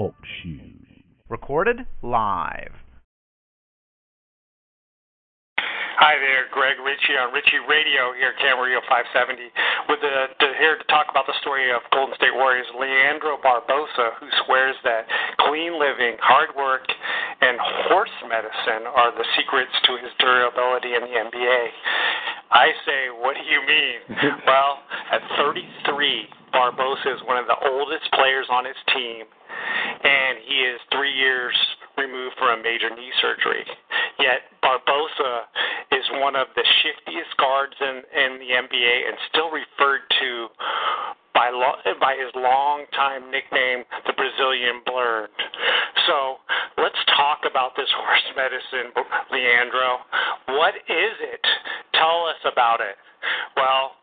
Talk shoes. Recorded live. Hi there, Greg Ritchie on Ritchie Radio here, Camarillo 570, with the, the, here to talk about the story of Golden State Warriors Leandro Barbosa, who swears that clean living, hard work, and horse medicine are the secrets to his durability in the NBA. I say, what do you mean? well, at 33, Barbosa is one of the oldest players on his team, and he is three years removed from a major knee surgery. Yet Barbosa is one of the shiftiest guards in, in the NBA and still referred to by lo- by his longtime nickname, the Brazilian Blurred. So let's talk about this horse medicine, Leandro. What is it? Tell us about it. Well,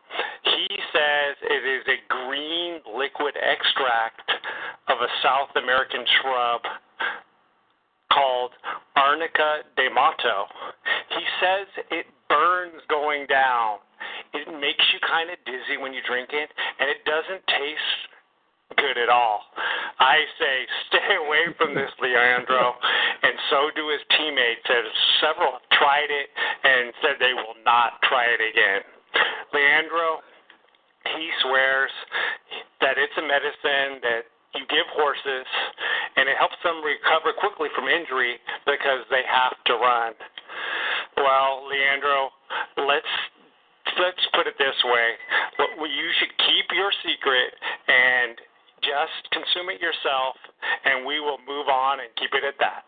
he says it is a a South American shrub called Arnica de Mato. He says it burns going down. It makes you kind of dizzy when you drink it, and it doesn't taste good at all. I say stay away from this, Leandro, and so do his teammates. As several have tried it and said they will not try it again. Leandro, he swears that it's a medicine that you give horses, and it helps them recover quickly from injury because they have to run. Well, Leandro, let's let's put it this way: you should keep your secret and just consume it yourself, and we will move on and keep it at that.